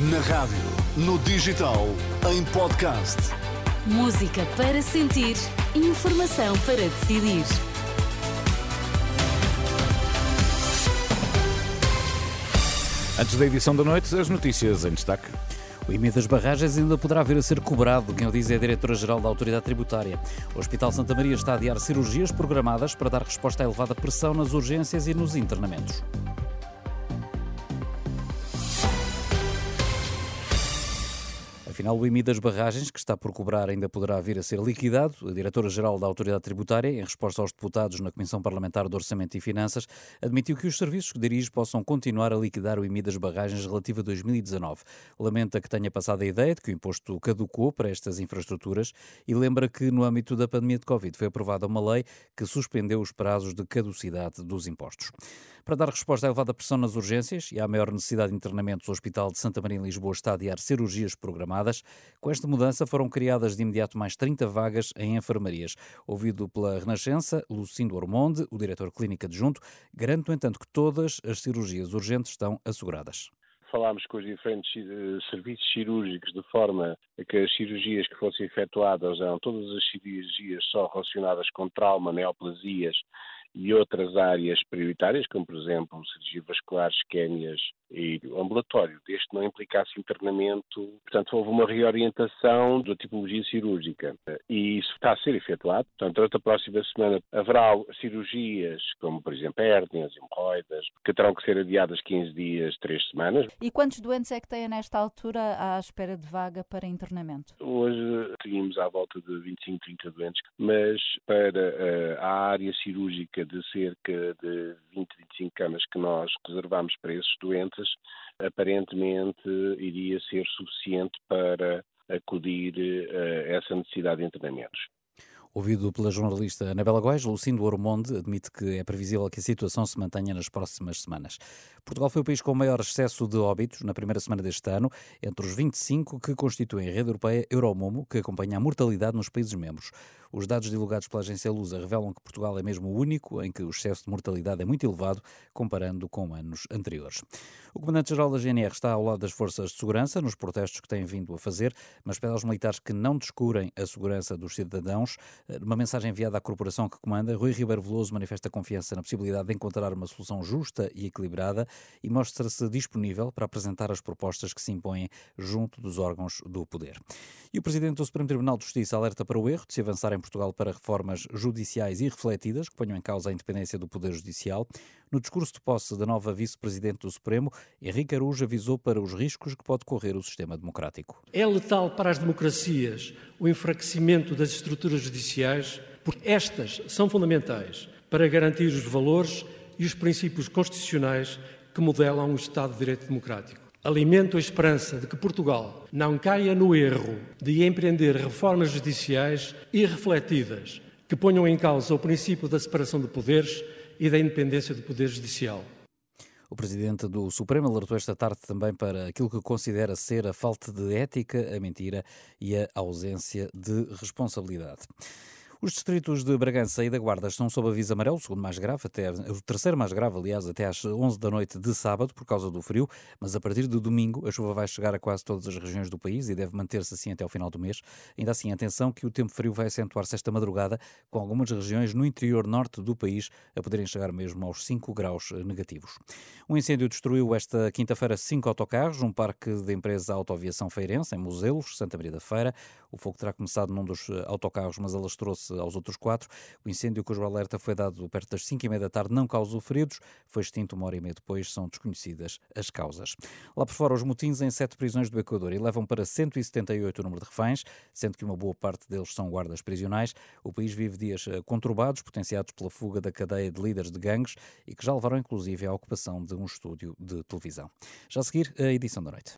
Na rádio, no digital, em podcast. Música para sentir, informação para decidir. Antes da edição da noite, as notícias em destaque. O IMI das barragens ainda poderá vir a ser cobrado, quem o diz é a Diretora-Geral da Autoridade Tributária. O Hospital Santa Maria está a adiar cirurgias programadas para dar resposta à elevada pressão nas urgências e nos internamentos. Afinal, o IMI das barragens, que está por cobrar, ainda poderá vir a ser liquidado. A Diretora-Geral da Autoridade Tributária, em resposta aos deputados na Comissão Parlamentar do Orçamento e Finanças, admitiu que os serviços que dirige possam continuar a liquidar o IMI das barragens relativo a 2019. Lamenta que tenha passado a ideia de que o imposto caducou para estas infraestruturas e lembra que, no âmbito da pandemia de Covid, foi aprovada uma lei que suspendeu os prazos de caducidade dos impostos. Para dar resposta à elevada pressão nas urgências e à maior necessidade de internamentos, o Hospital de Santa Maria em Lisboa está a adiar cirurgias programadas. Com esta mudança foram criadas de imediato mais 30 vagas em enfermarias. Ouvido pela Renascença, Lucindo Ormonde, o diretor clínico adjunto, garante, no entanto, que todas as cirurgias urgentes estão asseguradas falámos com os diferentes uh, serviços cirúrgicos de forma a que as cirurgias que fossem efetuadas eram todas as cirurgias só relacionadas com trauma, neoplasias e outras áreas prioritárias, como por exemplo cirurgia vascular, isquémias e ambulatório, desde que não implicasse internamento. Portanto, houve uma reorientação da tipologia cirúrgica e isso está a ser efetuado. Portanto, durante a próxima semana haverá cirurgias, como por exemplo hérnias, hemorroidas, que terão que ser adiadas 15 dias, 3 semanas. E quantos doentes é que têm nesta altura à espera de vaga para internamento? Hoje tínhamos à volta de 25, 30 doentes, mas para eh, a área cirúrgica de cerca de 20, 25 camas que nós reservamos para esses doentes, aparentemente iria ser suficiente para acudir a essa necessidade de internamentos. Ouvido pela jornalista Anabela Góes, Lucindo Ormonde admite que é previsível que a situação se mantenha nas próximas semanas. Portugal foi o país com o maior excesso de óbitos na primeira semana deste ano, entre os 25 que constituem a rede europeia Euromomo, que acompanha a mortalidade nos países membros. Os dados divulgados pela agência Lusa revelam que Portugal é mesmo o único em que o excesso de mortalidade é muito elevado, comparando com anos anteriores. O comandante-geral da GNR está ao lado das forças de segurança nos protestos que têm vindo a fazer, mas pede aos militares que não descurem a segurança dos cidadãos. Numa mensagem enviada à corporação que comanda, Rui Ribeiro Veloso manifesta confiança na possibilidade de encontrar uma solução justa e equilibrada e mostra-se disponível para apresentar as propostas que se impõem junto dos órgãos do poder. E o Presidente do Supremo Tribunal de Justiça alerta para o erro de se avançar em Portugal para reformas judiciais e refletidas que ponham em causa a independência do Poder Judicial. No discurso de posse da nova Vice-Presidente do Supremo, Henrique Arujo avisou para os riscos que pode correr o sistema democrático. É letal para as democracias o enfraquecimento das estruturas judiciais, porque estas são fundamentais para garantir os valores e os princípios constitucionais que modelam o Estado de Direito Democrático. Alimento a esperança de que Portugal não caia no erro de empreender reformas judiciais irrefletidas que ponham em causa o princípio da separação de poderes e da independência do Poder Judicial. O Presidente do Supremo alertou esta tarde também para aquilo que considera ser a falta de ética, a mentira e a ausência de responsabilidade. Os distritos de Bragança e da Guarda estão sob aviso amarelo, o segundo mais grave, até o terceiro mais grave, aliás, até às 11 da noite de sábado, por causa do frio, mas a partir de domingo a chuva vai chegar a quase todas as regiões do país e deve manter-se assim até ao final do mês. Ainda assim, atenção que o tempo frio vai acentuar-se esta madrugada, com algumas regiões no interior norte do país a poderem chegar mesmo aos 5 graus negativos. Um incêndio destruiu esta quinta-feira cinco autocarros, um parque da empresa Autoaviação Feirense, em Muselos, Santa Maria da Feira. O fogo terá começado num dos autocarros, mas alastrou-se aos outros quatro. O incêndio cujo alerta foi dado perto das 5 e meia da tarde não causou feridos, foi extinto uma hora e meia depois, são desconhecidas as causas. Lá por fora, os motins em sete prisões do Equador elevam para 178 o número de reféns, sendo que uma boa parte deles são guardas prisionais. O país vive dias eh, conturbados, potenciados pela fuga da cadeia de líderes de gangues e que já levaram inclusive à ocupação de um estúdio de televisão. Já a seguir, a edição da noite.